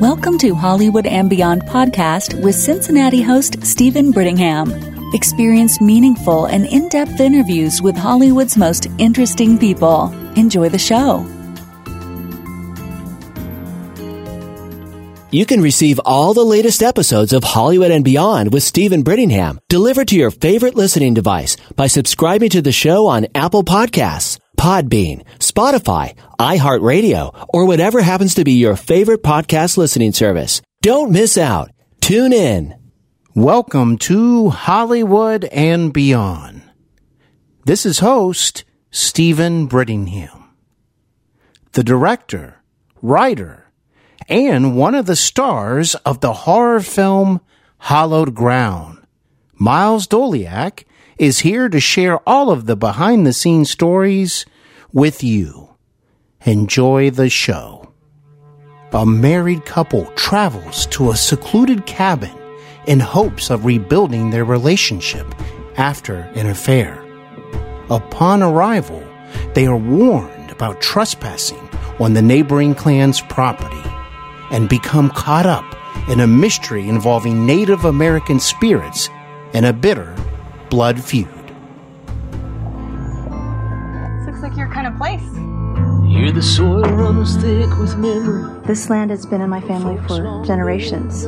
Welcome to Hollywood and Beyond podcast with Cincinnati host Steven Brittingham. Experience meaningful and in depth interviews with Hollywood's most interesting people. Enjoy the show. You can receive all the latest episodes of Hollywood and Beyond with Steven Brittingham delivered to your favorite listening device by subscribing to the show on Apple Podcasts, Podbean, Spotify, iHeartRadio, or whatever happens to be your favorite podcast listening service. Don't miss out. Tune in. Welcome to Hollywood and Beyond. This is host Steven Brittingham. The director, writer, and one of the stars of the horror film Hallowed Ground. Miles Doleac is here to share all of the behind the scenes stories with you. Enjoy the show. A married couple travels to a secluded cabin in hopes of rebuilding their relationship after an affair. Upon arrival, they are warned about trespassing on the neighboring clan's property and become caught up in a mystery involving Native American spirits and a bitter blood feud. This looks like your kind of place. Here the soil runs thick with memory. This land has been in my family for generations.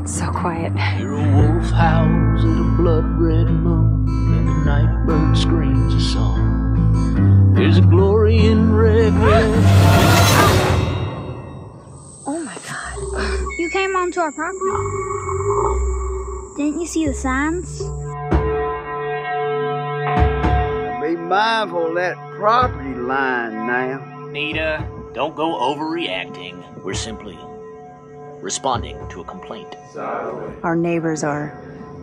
It's so quiet. Here a wolf howls at a blood red moon, and the night bird screams a song. There's a glory in red, red. Oh my god. You came onto our property. Didn't you see the signs? Be mindful that property line now. Nita, don't go overreacting. We're simply responding to a complaint. Our neighbors are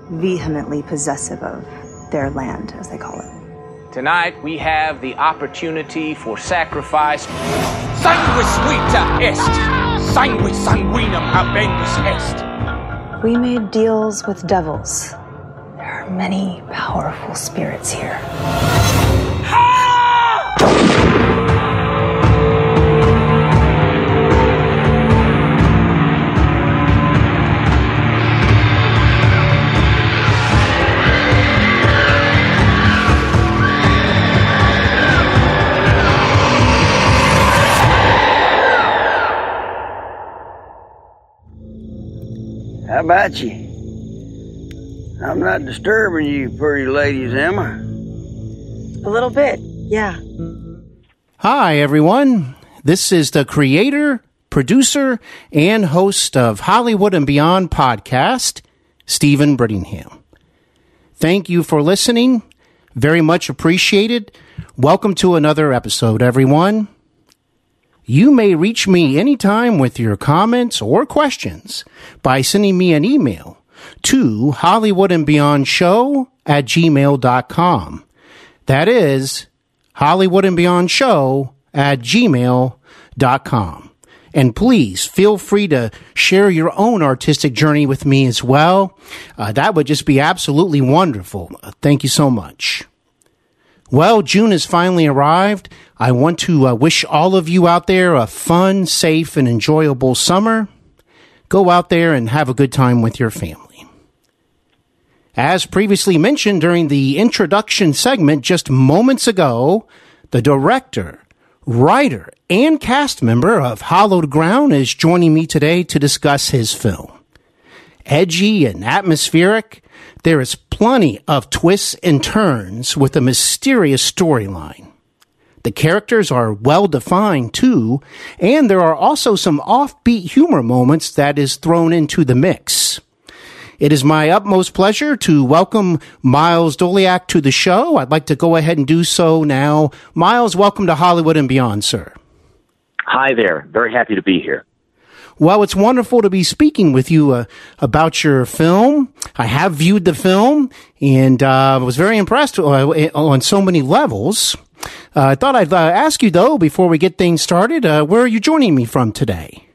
vehemently possessive of their land, as they call it. Tonight we have the opportunity for sacrifice. Sanguis vita est, sanguis sanguinum habendus est. We made deals with devils. There are many powerful spirits here. How about you? I'm not disturbing you, pretty ladies, am I? A little bit, yeah. Hi, everyone. This is the creator, producer, and host of Hollywood and Beyond podcast, Steven Brittingham. Thank you for listening. Very much appreciated. Welcome to another episode, everyone. You may reach me anytime with your comments or questions by sending me an email to Hollywood and Beyond Show at gmail.com. That is Hollywood and Beyond Show at gmail.com. And please feel free to share your own artistic journey with me as well. Uh, that would just be absolutely wonderful. Uh, thank you so much. Well, June has finally arrived. I want to uh, wish all of you out there a fun, safe, and enjoyable summer. Go out there and have a good time with your family. As previously mentioned during the introduction segment just moments ago, the director, writer, and cast member of Hallowed Ground is joining me today to discuss his film. Edgy and atmospheric, there is plenty of twists and turns with a mysterious storyline. The characters are well defined too, and there are also some offbeat humor moments that is thrown into the mix. It is my utmost pleasure to welcome Miles Doleac to the show. I'd like to go ahead and do so now. Miles, welcome to Hollywood and Beyond, sir. Hi there. Very happy to be here. Well, it's wonderful to be speaking with you uh, about your film. I have viewed the film and uh, was very impressed uh, on so many levels. Uh, I thought I'd uh, ask you, though, before we get things started, uh, where are you joining me from today?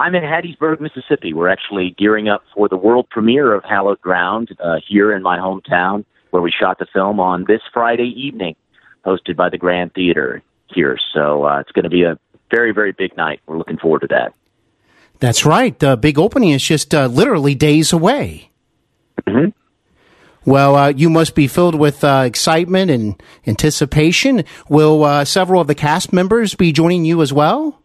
I'm in Hattiesburg, Mississippi. We're actually gearing up for the world premiere of Hallowed Ground here in my hometown, where we shot the film on this Friday evening, hosted by the Grand Theater here. So it's going to be a very, very big night. We're looking forward to that. That's right. The big opening is just uh, literally days away. Mm-hmm. Well, uh, you must be filled with uh, excitement and anticipation. Will uh, several of the cast members be joining you as well?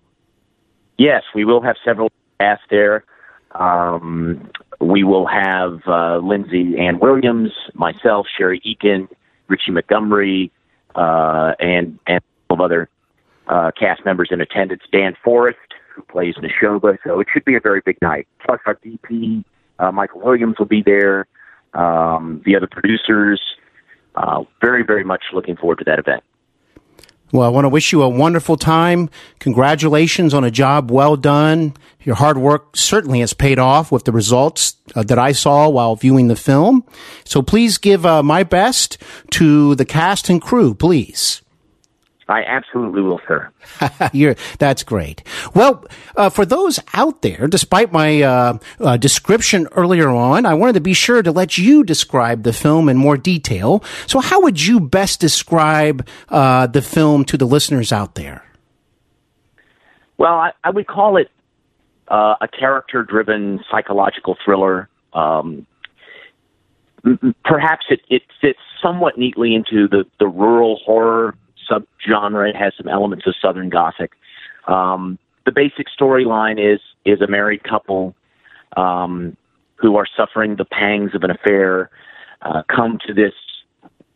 Yes, we will have several cast there. Um, we will have uh, Lindsay Ann Williams, myself, Sherry Eakin, Richie Montgomery, uh, and and of other uh, cast members in attendance. Dan Forrest, who plays Neshoba. So it should be a very big night. Plus, our DP, uh, Michael Williams, will be there um, the other producers. Uh, very, very much looking forward to that event. Well, I want to wish you a wonderful time. Congratulations on a job well done. Your hard work certainly has paid off with the results uh, that I saw while viewing the film. So please give uh, my best to the cast and crew, please. I absolutely will, sir. You're, that's great. Well, uh, for those out there, despite my uh, uh, description earlier on, I wanted to be sure to let you describe the film in more detail. So, how would you best describe uh, the film to the listeners out there? Well, I, I would call it uh, a character-driven psychological thriller. Um, perhaps it, it fits somewhat neatly into the, the rural horror subgenre. It has some elements of Southern Gothic. Um, the basic storyline is is a married couple um, who are suffering the pangs of an affair, uh, come to this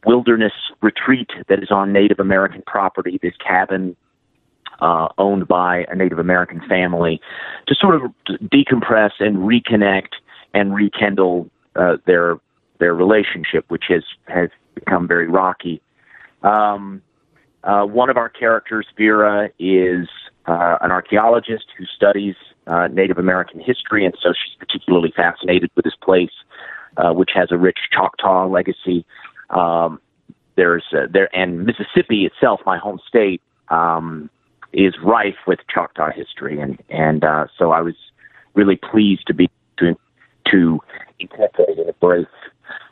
wilderness retreat that is on Native American property. This cabin uh, owned by a Native American family to sort of decompress and reconnect and rekindle uh, their their relationship, which has has become very rocky. Um, uh, one of our characters, Vera, is uh, an archaeologist who studies uh, Native American history, and so she's particularly fascinated with this place, uh, which has a rich Choctaw legacy. Um, there's uh, there, and Mississippi itself, my home state, um, is rife with Choctaw history, and and uh, so I was really pleased to be to to incorporate and embrace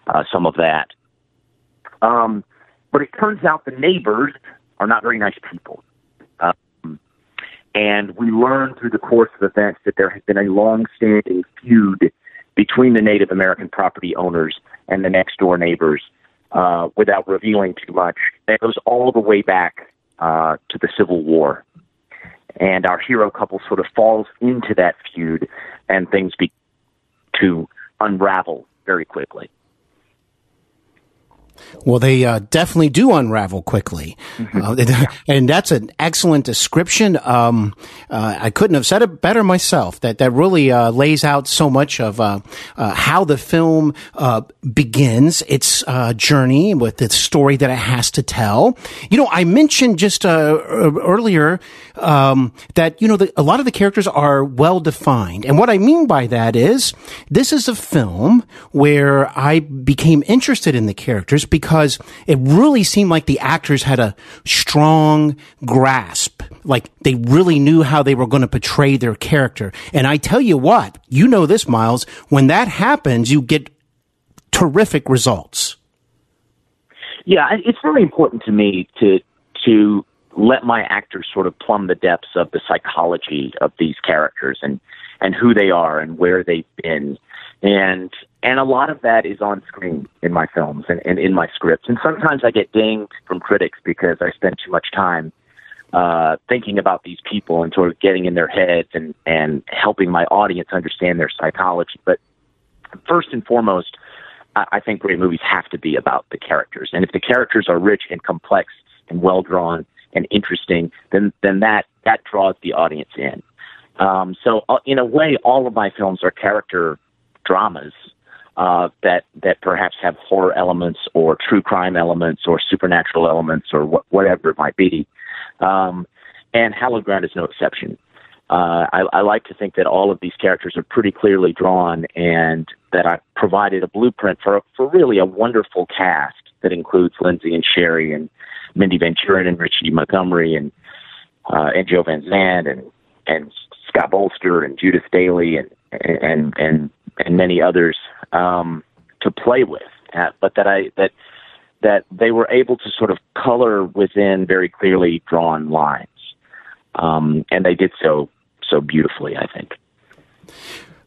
uh, some of that. Um, but it turns out the neighbors are not very nice people. Um, and we learn through the course of events that there has been a long-standing feud between the Native American property owners and the next door neighbors uh, without revealing too much. That goes all the way back uh, to the Civil War. And our hero couple sort of falls into that feud, and things begin to unravel very quickly. Well, they uh, definitely do unravel quickly, mm-hmm. uh, and that's an excellent description. Um, uh, I couldn't have said it better myself. That that really uh, lays out so much of uh, uh, how the film begins its journey with the story that it has to tell. You know, I mentioned just earlier um, that you know the, a lot of the characters are well defined, and what I mean by that is this is a film where I became interested in the characters because it really seemed like the actors had a strong grasp. Like they really knew how they were going to portray their character. And I tell you what, you know this, Miles, when that happens, you get terrific results. Yeah, it's very important to me to to let my actors sort of plumb the depths of the psychology of these characters and and who they are and where they've been and and a lot of that is on screen in my films and, and in my scripts. And sometimes I get dinged from critics because I spend too much time uh, thinking about these people and sort of getting in their heads and, and helping my audience understand their psychology. But first and foremost, I, I think great movies have to be about the characters. And if the characters are rich and complex and well drawn and interesting, then then that that draws the audience in. Um, so, uh, in a way, all of my films are character dramas uh, that that perhaps have horror elements or true crime elements or supernatural elements or wh- whatever it might be. Um, and Hallowed Ground is no exception. Uh, I, I like to think that all of these characters are pretty clearly drawn, and that I provided a blueprint for for really a wonderful cast that includes Lindsay and Sherry and Mindy Van Kuren and Richie Montgomery and uh, and Joe Van Zandt and and Scott Bolster and Judith Daly and and and and many others um, to play with, uh, but that I that that they were able to sort of color within very clearly drawn lines, um, and they did so so beautifully. I think.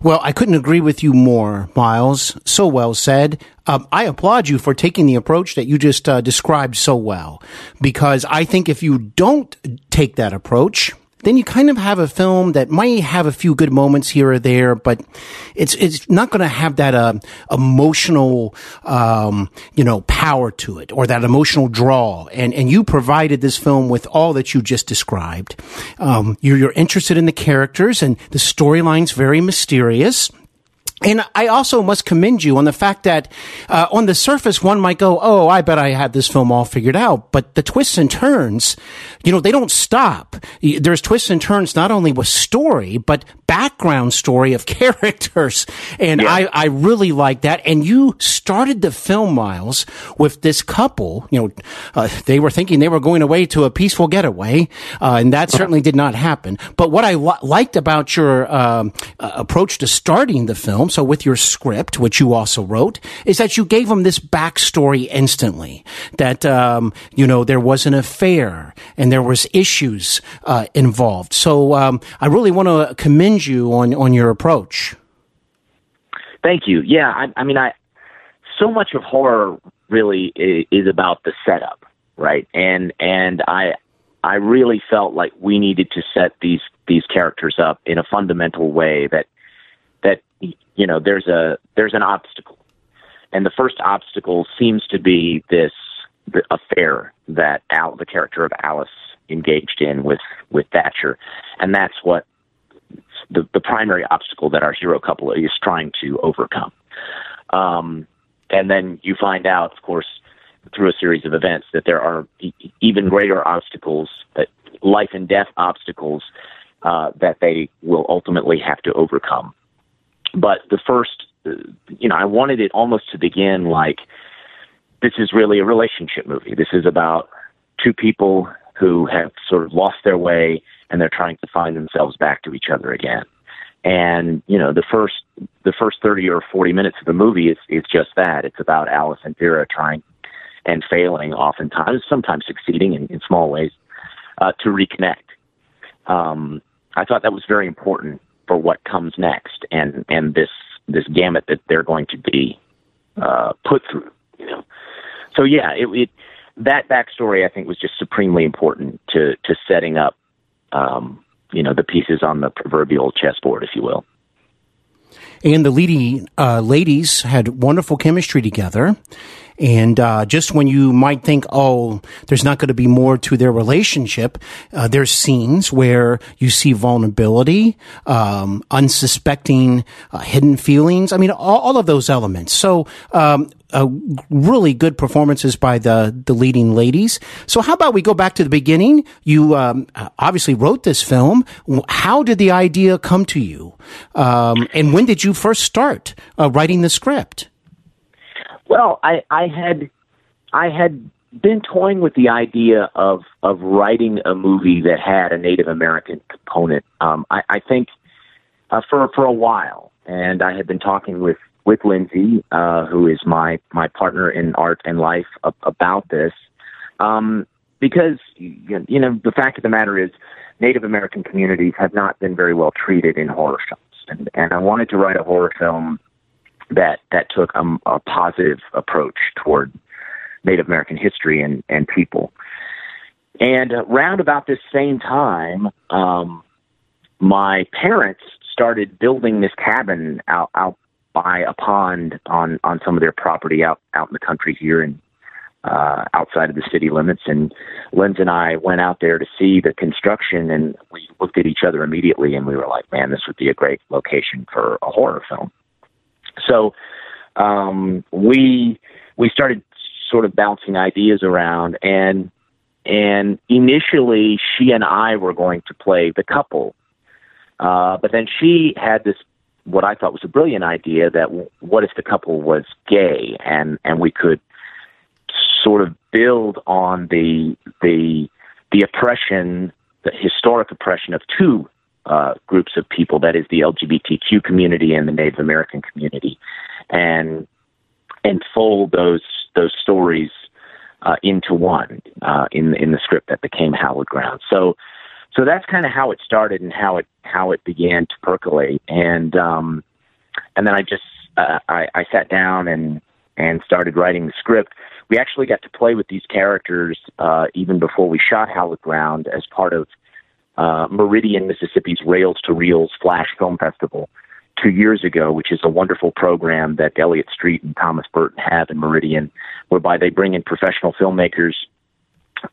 Well, I couldn't agree with you more, Miles. So well said. Um, I applaud you for taking the approach that you just uh, described so well, because I think if you don't take that approach, then you kind of have a film that might have a few good moments here or there, but it's it's not going to have that uh, emotional, um, you know, power to it or that emotional draw. And and you provided this film with all that you just described. Um, you're, you're interested in the characters, and the storyline's very mysterious. And I also must commend you on the fact that uh, on the surface, one might go, "Oh, I bet I had this film all figured out." But the twists and turns, you know, they don't stop. There's twists and turns not only with story, but background story of characters, and yeah. I, I really like that. And you started the film, Miles, with this couple. You know, uh, they were thinking they were going away to a peaceful getaway, uh, and that certainly did not happen. But what I li- liked about your um, uh, approach to starting the film so with your script, which you also wrote, is that you gave them this backstory instantly. That um, you know there was an affair and there was issues uh, involved. So um, I really want to commend you on on your approach. Thank you. Yeah, I, I mean, I so much of horror really is, is about the setup, right? And and I I really felt like we needed to set these these characters up in a fundamental way that that you know there's a there's an obstacle, and the first obstacle seems to be this affair that Al, the character of Alice, engaged in with with Thatcher, and that's what the the primary obstacle that our hero couple is trying to overcome. Um, and then you find out, of course, through a series of events, that there are even greater obstacles, that life and death obstacles uh, that they will ultimately have to overcome but the first, you know, I wanted it almost to begin like this is really a relationship movie. This is about two people who have sort of lost their way and they're trying to find themselves back to each other again. And you know, the first the first thirty or forty minutes of the movie is is just that. It's about Alice and Vera trying and failing, oftentimes, sometimes succeeding in, in small ways, uh, to reconnect. Um, I thought that was very important for what comes next and and this this gamut that they're going to be uh, put through. You know, so yeah, it, it that backstory I think was just supremely important to to setting up um, you know the pieces on the proverbial chessboard, if you will. And the leading uh, ladies had wonderful chemistry together. And uh, just when you might think, oh, there's not going to be more to their relationship, uh, there's scenes where you see vulnerability, um, unsuspecting uh, hidden feelings. I mean, all, all of those elements. So, um, uh, really good performances by the the leading ladies. So, how about we go back to the beginning? You um, obviously wrote this film. How did the idea come to you, um, and when did you first start uh, writing the script? Well, I, I had I had been toying with the idea of of writing a movie that had a Native American component. Um, I, I think uh, for for a while, and I had been talking with with Lindsay, uh, who is my my partner in art and life, about this. Um, because you know the fact of the matter is, Native American communities have not been very well treated in horror films, and, and I wanted to write a horror film that that took a, a positive approach toward Native American history and and people. And around about this same time, um, my parents started building this cabin out out by a pond on on some of their property out out in the country here and uh, outside of the city limits. And Linz and I went out there to see the construction, and we looked at each other immediately, and we were like, "Man, this would be a great location for a horror film." So um, we we started sort of bouncing ideas around, and and initially she and I were going to play the couple, uh, but then she had this what I thought was a brilliant idea that what if the couple was gay and and we could sort of build on the the the oppression the historic oppression of two uh, groups of people, that is the LGBTQ community and the Native American community, and and fold those those stories uh, into one uh, in in the script that became Hallowed Ground. So so that's kind of how it started and how it how it began to percolate. And um, and then I just uh, I, I sat down and and started writing the script. We actually got to play with these characters uh, even before we shot Hallowed Ground as part of uh, Meridian, Mississippi's Rails to Reels Flash Film Festival two years ago, which is a wonderful program that Elliott Street and Thomas Burton have in Meridian, whereby they bring in professional filmmakers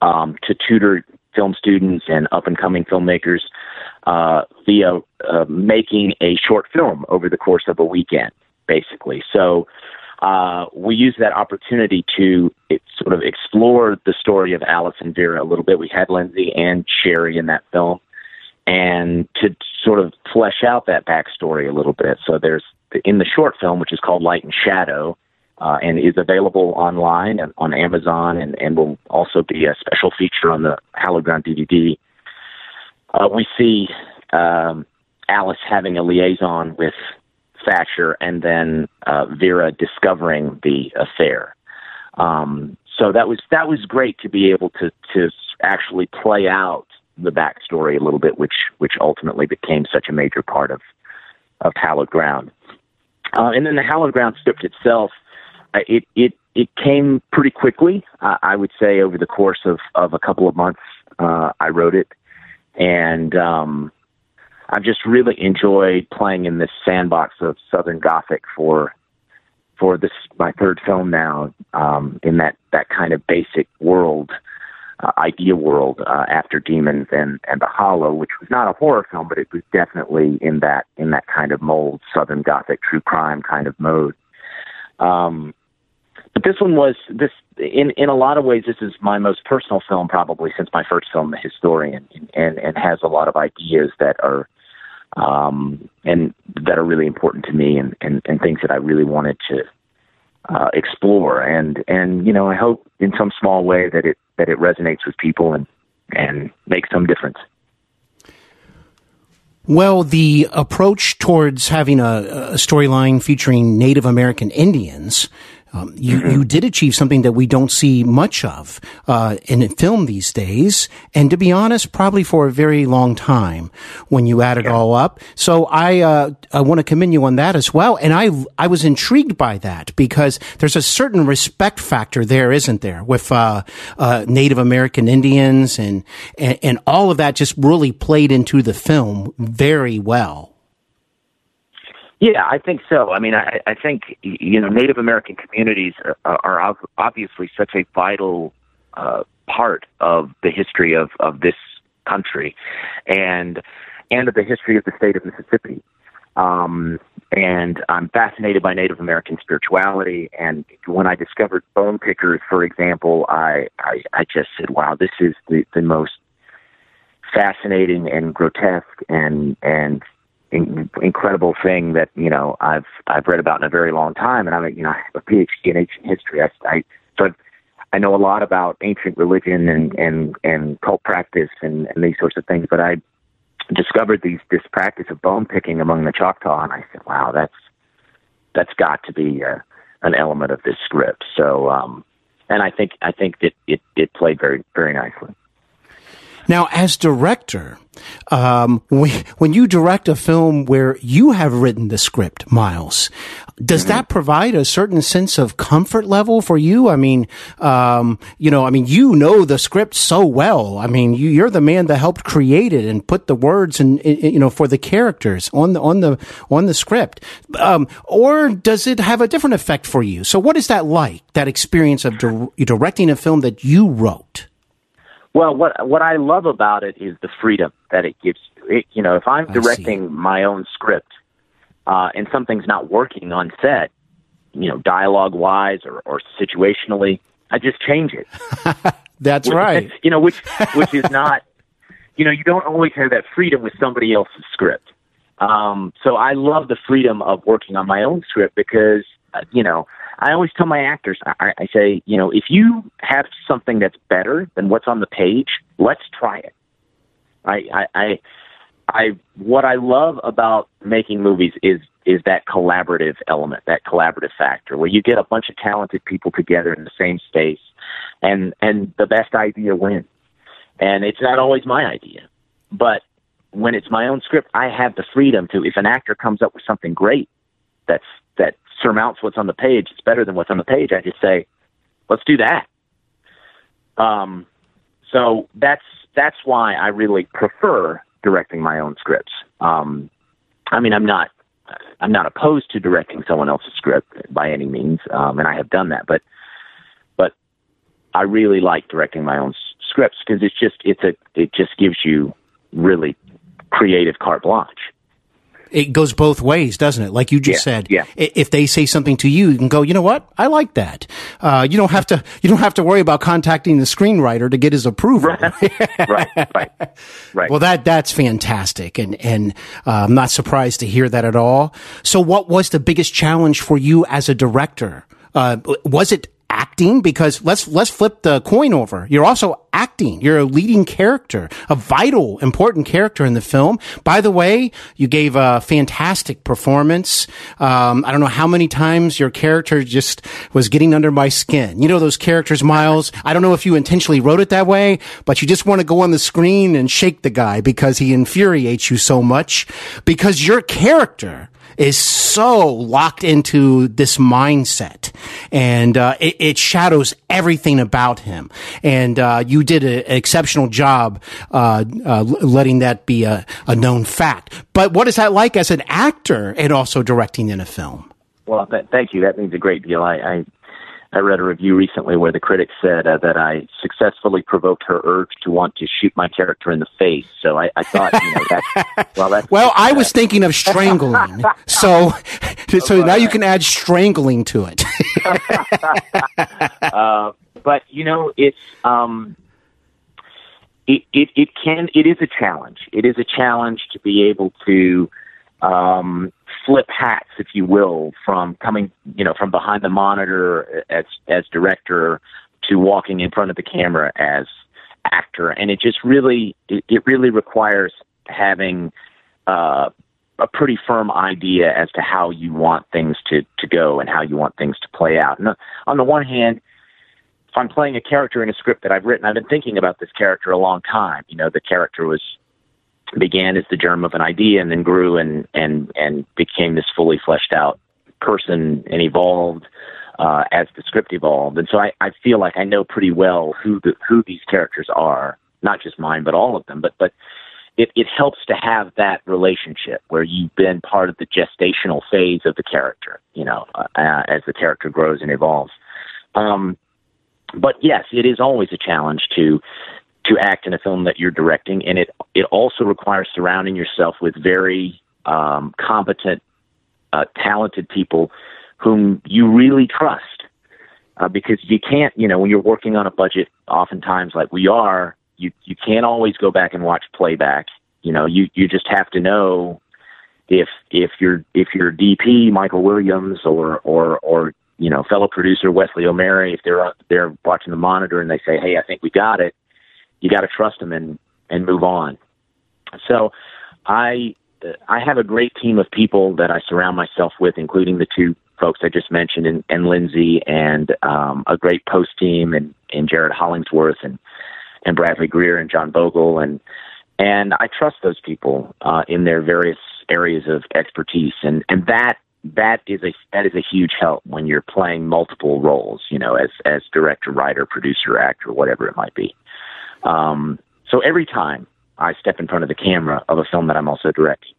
um, to tutor film students and up and coming filmmakers uh, via uh, making a short film over the course of a weekend, basically. So uh, we use that opportunity to it, sort of explore the story of Alice and Vera a little bit. We had Lindsay and Sherry in that film, and to sort of flesh out that backstory a little bit. So there's in the short film, which is called Light and Shadow, uh, and is available online and on Amazon, and, and will also be a special feature on the Hallowed Ground DVD. Uh, we see um, Alice having a liaison with Thatcher, and then uh, Vera discovering the affair. Um, so that was that was great to be able to to actually play out the backstory a little bit, which which ultimately became such a major part of of Hallowed Ground. Uh, and then the Hallowed Ground script itself, it it it came pretty quickly. I would say over the course of of a couple of months, uh, I wrote it, and um, I've just really enjoyed playing in this sandbox of Southern Gothic for for this my third film now um, in that that kind of basic world uh, idea world uh, after Demons and and The Hollow, which was not a horror film, but it was definitely in that in that kind of mold, Southern Gothic true crime kind of mode. Um, but this one was this in in a lot of ways this is my most personal film probably since my first film the historian and and has a lot of ideas that are um and that are really important to me and and, and things that I really wanted to uh, explore and and you know I hope in some small way that it that it resonates with people and and makes some difference. Well, the approach towards having a, a storyline featuring Native American Indians um, you, you did achieve something that we don't see much of uh, in film these days, and to be honest, probably for a very long time when you add it yeah. all up. So I uh, I want to commend you on that as well, and I I was intrigued by that because there's a certain respect factor there, isn't there, with uh, uh Native American Indians and, and and all of that just really played into the film very well. Yeah, I think so. I mean, I, I think you know Native American communities are, are obviously such a vital uh, part of the history of of this country, and and of the history of the state of Mississippi. Um, and I'm fascinated by Native American spirituality. And when I discovered bone pickers, for example, I I, I just said, "Wow, this is the the most fascinating and grotesque and and in, incredible thing that you know I've I've read about in a very long time, and I'm you know I have a PhD in ancient history. I, I so I've, I know a lot about ancient religion and and and cult practice and and these sorts of things, but I discovered these this practice of bone picking among the Choctaw, and I said, wow, that's that's got to be a, uh, an element of this script. So, um, and I think I think that it it played very very nicely. Now, as director, um, when, when you direct a film where you have written the script, Miles, does mm-hmm. that provide a certain sense of comfort level for you? I mean, um, you know, I mean, you know the script so well. I mean, you, are the man that helped create it and put the words and you know for the characters on the on the on the script. Um, or does it have a different effect for you? So, what is that like? That experience of di- directing a film that you wrote? Well, what what I love about it is the freedom that it gives. It, you know, if I'm directing my own script uh, and something's not working on set, you know, dialogue wise or, or situationally, I just change it. That's which, right. You know, which which is not. You know, you don't always have that freedom with somebody else's script. Um, so I love the freedom of working on my own script because, uh, you know, I always tell my actors, I, I say, you know, if you have something that's better than what's on the page, let's try it. I, I, I, I, what I love about making movies is is that collaborative element, that collaborative factor, where you get a bunch of talented people together in the same space, and and the best idea wins. And it's not always my idea. but when it's my own script, I have the freedom to. If an actor comes up with something great that's that surmounts what's on the page, it's better than what's on the page. I just say, let's do that. Um, so that's that's why I really prefer directing my own scripts. Um, I mean, I'm not I'm not opposed to directing someone else's script by any means, um, and I have done that. But but I really like directing my own s- scripts because it's just it's a it just gives you really creative carte blanche. It goes both ways, doesn't it? Like you just Yeah, said. yeah. If they say something to you, you can go, you know what? I like that. Uh, you don't have to, you don't have to worry about contacting the screenwriter to get his approval. right, right, right. Well, that, that's fantastic. And, and, uh, I'm not surprised to hear that at all. So what was the biggest challenge for you as a director? Uh, was it acting? Because let's, let's flip the coin over. You're also acting. You're a leading character, a vital, important character in the film. By the way, you gave a fantastic performance. Um, I don't know how many times your character just was getting under my skin. You know those characters, Miles. I don't know if you intentionally wrote it that way, but you just want to go on the screen and shake the guy because he infuriates you so much because your character is so locked into this mindset and uh, it, it shadows everything about him and uh, you did a- an exceptional job uh, uh, letting that be a, a known fact but what is that like as an actor and also directing in a film Well, th- thank you. That means a great deal. I, I I read a review recently where the critic said uh, that I successfully provoked her urge to want to shoot my character in the face. So I, I thought, you know, that well, that's well i was thinking of strangling so so now you can add strangling to it uh, but you know, it's um, it, it it can it is a challenge. It is a challenge to be able to um, flip hats, if you will, from coming you know from behind the monitor as as director to walking in front of the camera as actor, and it just really it, it really requires having uh, a pretty firm idea as to how you want things to, to go and how you want things to play out. And on the one hand, if I'm playing a character in a script that I've written, I've been thinking about this character a long time. You know, the character was began as the germ of an idea and then grew and and and became this fully fleshed out person and evolved uh, as the script evolved. And so I, I feel like I know pretty well who the who these characters are, not just mine, but all of them. But but it, it helps to have that relationship where you've been part of the gestational phase of the character, you know, uh, uh, as the character grows and evolves. Um, but yes, it is always a challenge to to act in a film that you're directing, and it it also requires surrounding yourself with very um, competent, uh, talented people whom you really trust. Uh, because you can't, you know, when you're working on a budget, oftentimes like we are, you you can't always go back and watch playback. You know, you you just have to know if if your if your DP Michael Williams or or or you know fellow producer Wesley O'Mara if they're they're watching the monitor and they say hey I think we got it you got to trust them and and move on. So I I have a great team of people that I surround myself with including the two folks I just mentioned and, and Lindsay and um, a great post team and and Jared Hollingsworth and and Bradley Greer and John Bogle and and I trust those people uh, in their various areas of expertise and and that that is a that is a huge help when you're playing multiple roles you know as as director writer producer actor whatever it might be um, so every time I step in front of the camera of a film that I'm also directing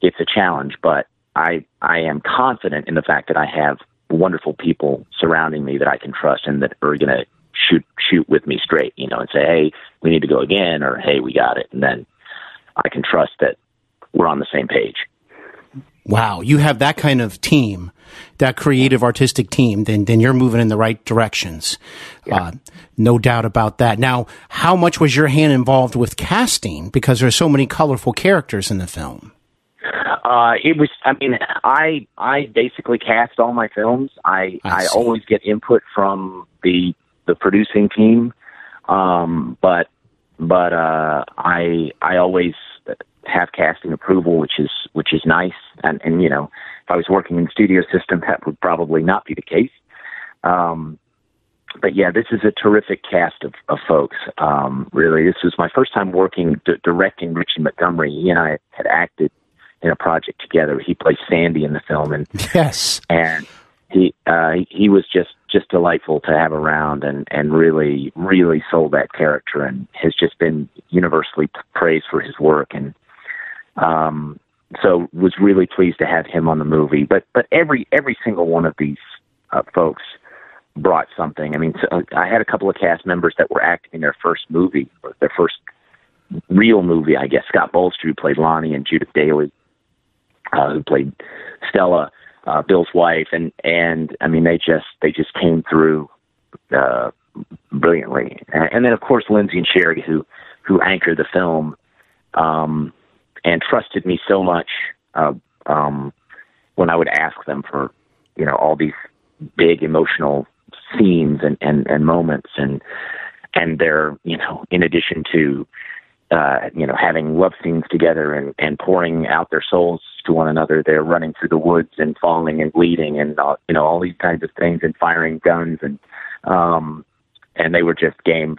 it's a challenge but I I am confident in the fact that I have wonderful people surrounding me that I can trust and that are going to shoot shoot with me straight, you know, and say, "Hey, we need to go again," or "Hey, we got it," and then I can trust that we're on the same page. Wow, you have that kind of team, that creative artistic team, then then you're moving in the right directions. Uh, no doubt about that. Now, how much was your hand involved with casting? Because there's so many colorful characters in the film. Uh, it was. I mean, I I basically cast all my films. I I, always get input from the the producing team, um, but but uh, I I always have casting approval, which is which is nice. And and you know, if I was working in studio system, that would probably not be the case. Um, but yeah, this is a terrific cast of, of folks. Um, really, this was my first time working d- directing Richie Montgomery. He and I had acted in a project together. He plays Sandy in the film, and yes, and he uh, he was just just delightful to have around, and and really really sold that character, and has just been universally praised for his work, and um, so was really pleased to have him on the movie. But but every every single one of these uh, folks brought something. I mean, so I had a couple of cast members that were acting in their first movie, their first real movie, I guess. Scott Bolster, who played Lonnie, and Judith Daly, uh, who played Stella, uh, Bill's wife, and and I mean, they just they just came through uh, brilliantly. And, and then, of course, Lindsay and Sherry, who who anchored the film, um, and trusted me so much uh, um, when I would ask them for, you know, all these big emotional scenes and, and, and moments and and they're you know in addition to uh, you know having love scenes together and, and pouring out their souls to one another they're running through the woods and falling and bleeding and uh, you know all these kinds of things and firing guns and um and they were just game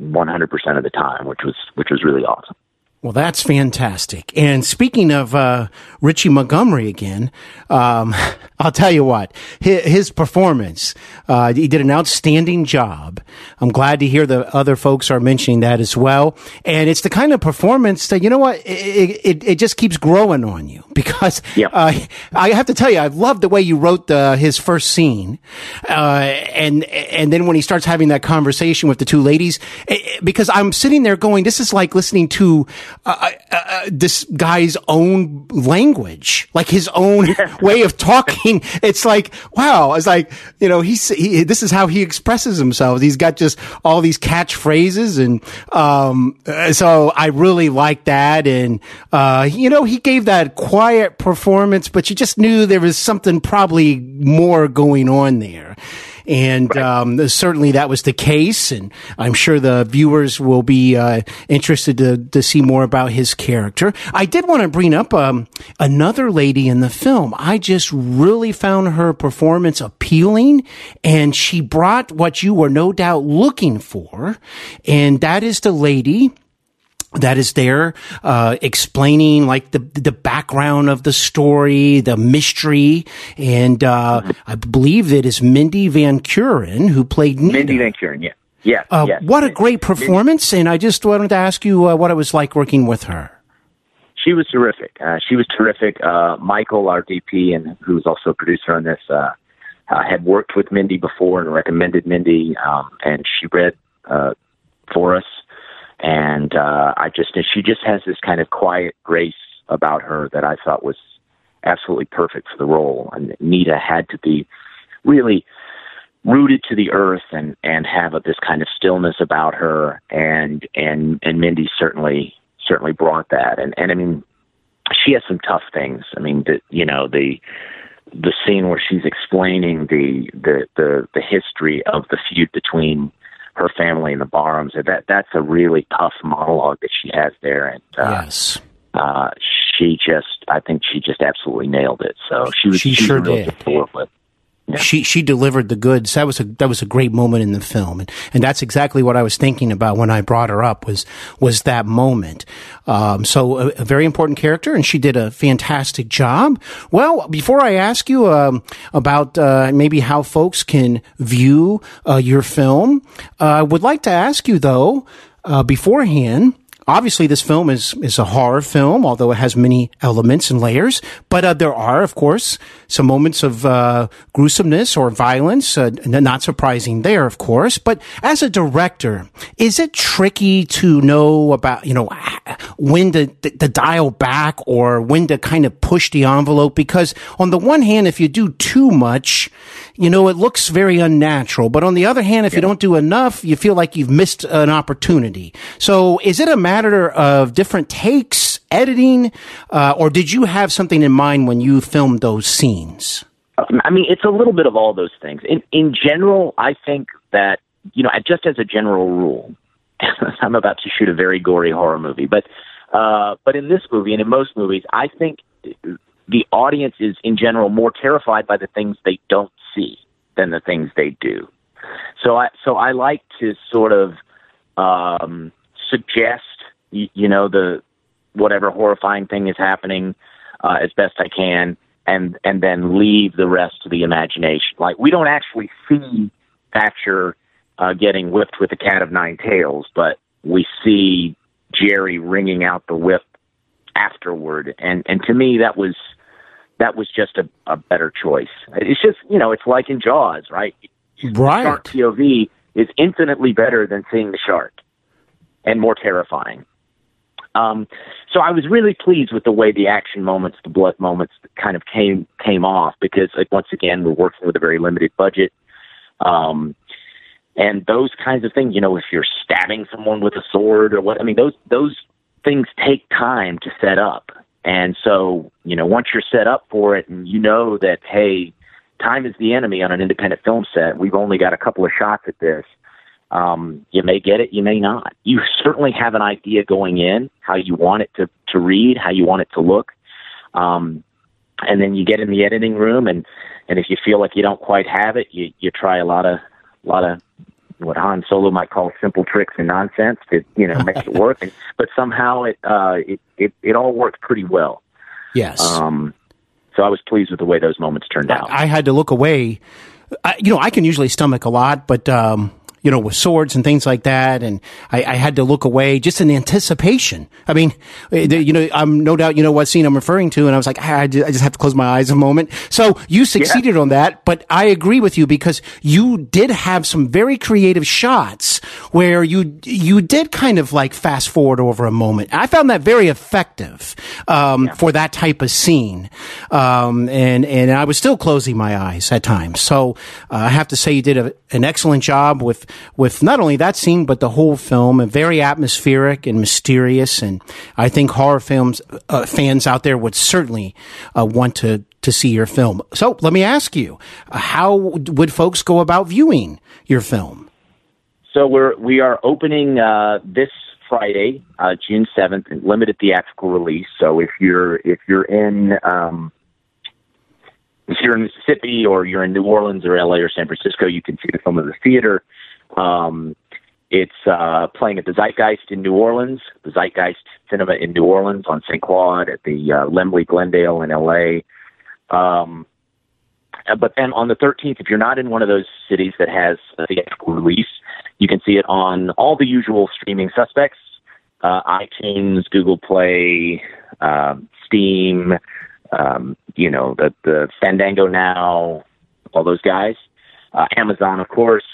100% of the time which was which was really awesome well, that's fantastic. And speaking of uh, Richie Montgomery again, um, I'll tell you what, his, his performance, uh, he did an outstanding job. I'm glad to hear the other folks are mentioning that as well. And it's the kind of performance that, you know what, it, it, it just keeps growing on you because yep. uh, I have to tell you, I love the way you wrote the, his first scene. Uh, and, and then when he starts having that conversation with the two ladies, because I'm sitting there going, this is like listening to uh, uh, uh, this guy's own language, like his own way of talking. It's like, wow. It's like, you know, he's, he, this is how he expresses himself. He's got just all these catchphrases. And, um, so I really like that. And, uh, you know, he gave that quiet performance, but you just knew there was something probably more going on there. And right. um, certainly that was the case. And I'm sure the viewers will be uh, interested to, to see more about his character. I did want to bring up um, another lady in the film. I just really found her performance appealing, and she brought what you were no doubt looking for, and that is the lady that is there, uh, explaining like the the background of the story, the mystery, and uh, I believe it is Mindy Van Kuren who played Nita. Mindy Van Kuren, yeah, yeah. Uh, yes. What a great performance, and I just wanted to ask you uh, what it was like working with her. She was terrific. Uh, she was terrific. Uh, Michael, our DP, and who's also a producer on this, had worked with Mindy before and recommended Mindy, um, and she read for us and uh, I just she just has this kind of quiet grace about her that I thought was absolutely perfect for the role. And Nita had to be really rooted to the earth and and have a, this kind of stillness about her. And and and Mindy certainly certainly brought that. And and I mean, she has some tough things. I mean, the, you know the the scene where she's explaining the the the the history of the feud between her family and the Barhams. That that's a really tough monologue that she has there, and uh, yes, uh, she just I think she just absolutely nailed it. So she was she, she sure really did. To work with. Yeah. She she delivered the goods. That was a that was a great moment in the film, and and that's exactly what I was thinking about when I brought her up was was that moment. Um, so a, a, very important character, and she did a fantastic job. Well, before I ask you um, about uh, maybe how folks can view uh, your film, uh, I would like to ask you though uh, beforehand obviously this film is is a horror film, although it has many elements and layers. But uh, there are, of course, some moments of uh, gruesomeness or violence. Uh, not surprising there, of course. But as a director, is it tricky to know about you know when to, to dial back or when to kind of push the envelope? Because on the one hand, if you do too much, you know it looks very unnatural. But on the other hand, if yeah. you don't do enough, you feel like you've missed an opportunity. So is it a matter of different takes, editing, uh, or did you have something in mind when you filmed those scenes? I mean, it's a little bit of all those things. In in general, I think that you know, just as a general rule, I'm about to shoot a very gory horror movie, but uh, but in this movie and in most movies, I think the audience is in general more terrified by the things they don't see than the things they do. So I so I like to sort of um, suggest you, you know the whatever horrifying thing is happening uh, as best I can, and and then leave the rest to the imagination. Like we don't actually see Thatcher uh, getting whipped with a cat of nine tails, but we see Jerry wringing out the whip afterward, and and to me that was that was just a, a better choice. It's just you know it's like in Jaws, right? Right. Shark POV is infinitely better than seeing the shark, and more terrifying. Um, so I was really pleased with the way the action moments, the blood moments, kind of came came off because, like, once again, we're working with a very limited budget. Um, and those kinds of things, you know, if you're stabbing someone with a sword or what, I mean, those those things take time to set up. And so, you know, once you're set up for it and you know that, hey, time is the enemy on an independent film set, we've only got a couple of shots at this. Um, you may get it, you may not. You certainly have an idea going in how you want it to, to read, how you want it to look. Um, and then you get in the editing room and, and if you feel like you don't quite have it, you, you try a lot of, lot of what Han Solo might call simple tricks and nonsense to you know make it work. And, but somehow it, uh, it it it all worked pretty well. Yes. Um, so I was pleased with the way those moments turned out. I had to look away. I, you know, I can usually stomach a lot, but um, you know, with swords and things like that. And I, I had to look away just in anticipation. I mean, eh, you know, I'm no doubt, you know what scene I'm referring to. And I was like, I just have to close my eyes a moment. So you succeeded yeah. on that, but I agree with you because you did have some very creative shots where you, you did kind of like fast forward over a moment. I found that very effective, um, yeah. for that type of scene. Um, and, and I was still closing my eyes at times. So uh, I have to say you did a, an excellent job with with not only that scene but the whole film, and very atmospheric and mysterious. And I think horror films uh, fans out there would certainly uh, want to to see your film. So let me ask you, how would folks go about viewing your film? So we're we are opening uh, this Friday, uh, June seventh, limited theatrical release. So if you're if you're in um, if you're in Mississippi or you're in New Orleans or LA or San Francisco, you can see the film in the theater. Um, it's uh, playing at the Zeitgeist in New Orleans, the Zeitgeist Cinema in New Orleans on St. Claude, at the uh, Laemmle Glendale in LA. Um, uh, but then on the 13th, if you're not in one of those cities that has a theatrical release, you can see it on all the usual streaming suspects uh, iTunes, Google Play, uh, Steam, um, you know, the, the Fandango Now, all those guys. Uh, Amazon, of course.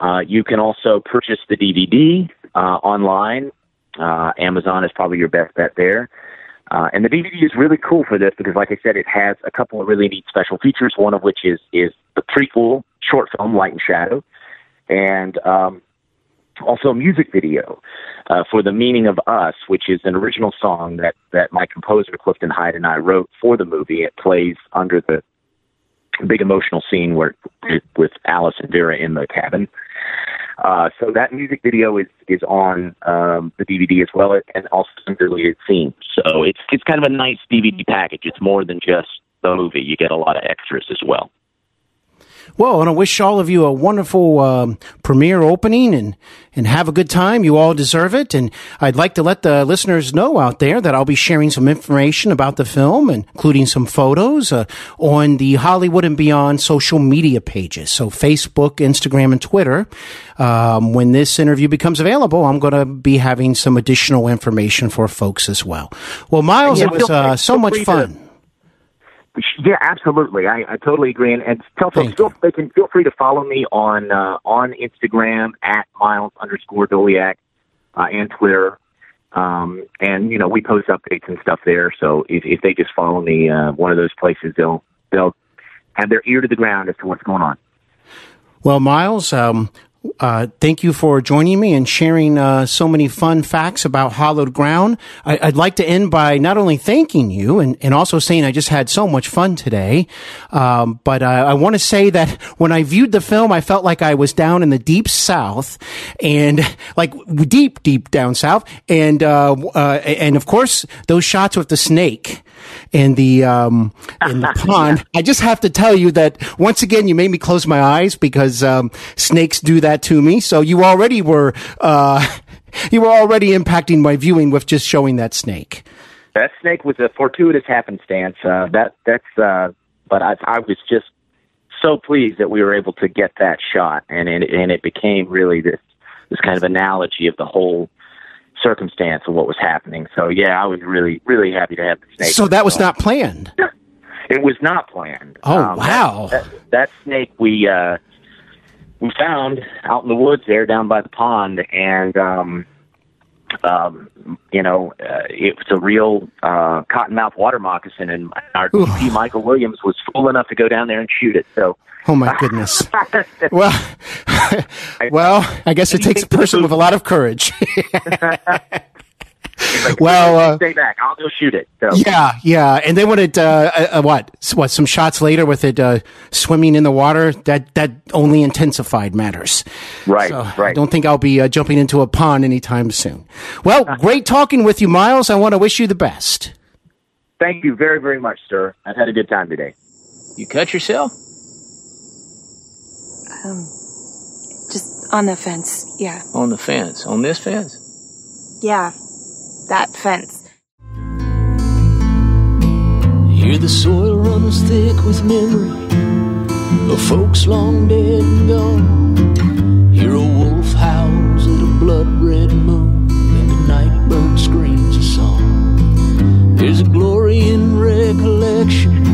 Uh, you can also purchase the DVD uh, online. Uh, Amazon is probably your best bet there. Uh, and the DVD is really cool for this because, like I said, it has a couple of really neat special features. One of which is is the prequel short film Light and Shadow, and um, also a music video uh, for "The Meaning of Us," which is an original song that that my composer Clifton Hyde and I wrote for the movie. It plays under the big emotional scene where with Alice and Vera in the cabin. Uh, so that music video is is on um, the DVD as well, and also some deleted scenes. So it's it's kind of a nice DVD package. It's more than just the movie. You get a lot of extras as well. Well, and I wish all of you a wonderful um, premiere opening and, and have a good time. You all deserve it. And I'd like to let the listeners know out there that I'll be sharing some information about the film, including some photos uh, on the Hollywood and Beyond social media pages. So Facebook, Instagram, and Twitter. Um, when this interview becomes available, I'm going to be having some additional information for folks as well. Well, Miles, yeah, it was uh, so much fun. To- yeah, absolutely. I, I totally agree. And, and tell folks feel, they can feel free to follow me on uh, on Instagram at miles underscore Doleac uh, and Twitter. Um, and you know we post updates and stuff there. So if, if they just follow me, uh, one of those places, they'll they'll have their ear to the ground as to what's going on. Well, Miles, um, uh, thank you for joining me and sharing uh, so many fun facts about Hallowed Ground. I, would like to end by not only thanking you and, and also saying I just had so much fun today, um, but uh, I want to say that when I viewed the film, I felt like I was down in the deep south and like deep, deep down south, and uh, uh, and of course those shots with the snake in the um, in the pond. I just have to tell you that once again, you made me close my eyes because um, snakes do that to me. So you already were uh, you were already impacting my viewing with just showing that snake. That snake was a fortuitous happenstance. Uh, that that's. Uh, but I, I was just so pleased that we were able to get that shot, and and, and it became really this this kind of analogy of the whole circumstance of what was happening. So yeah, I was really really happy to have the snake. So that was not planned. It was not planned. Oh Um, wow! That, that, that snake we uh, we found out in the woods there down by the pond, and um, um, you know uh, it was a real uh, cottonmouth water moccasin, and our DP Michael Williams was fool enough to go down there and shoot it. So. Oh my goodness. well, well, I guess it takes a person with a lot of courage. well, uh, stay back. I'll go shoot it. So. yeah, yeah. And then when it, uh, uh, what, what, some shots later with it, uh, swimming in the water, that, that only intensified matters. Right, So I right. don't think I'll be uh, jumping into a pond anytime soon. Well, great talking with you, Miles. I want to wish you the best. Thank you very, very much, sir. I've had a good time today. You cut yourself? Um, just on the fence. Yeah. On the fence. On this fence? Yeah. That fence. Here the soil runs thick with memory of folks long dead and gone. Here a wolf howls at a blood red moon and a night bird screams a song. There's a glory in recollection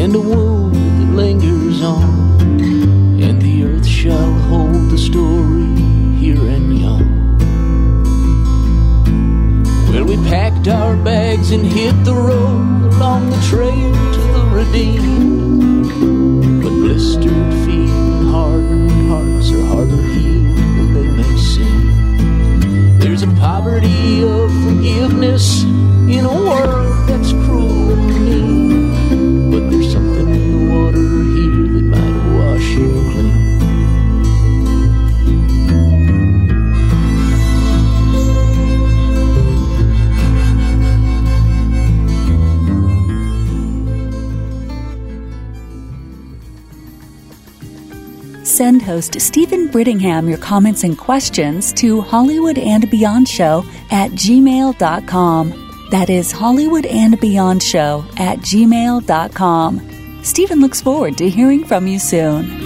and a wound that lingers on. And the earth shall hold the story packed our bags and hit the road along the trail to the redeemed. But blistered feet and hardened hearts are harder healed than they may seem. There's a poverty of forgiveness in a world host Steven Brittingham your comments and questions to Hollywood and Beyond Show at gmail.com. That is Hollywood and Beyond Show at gmail.com. Steven looks forward to hearing from you soon.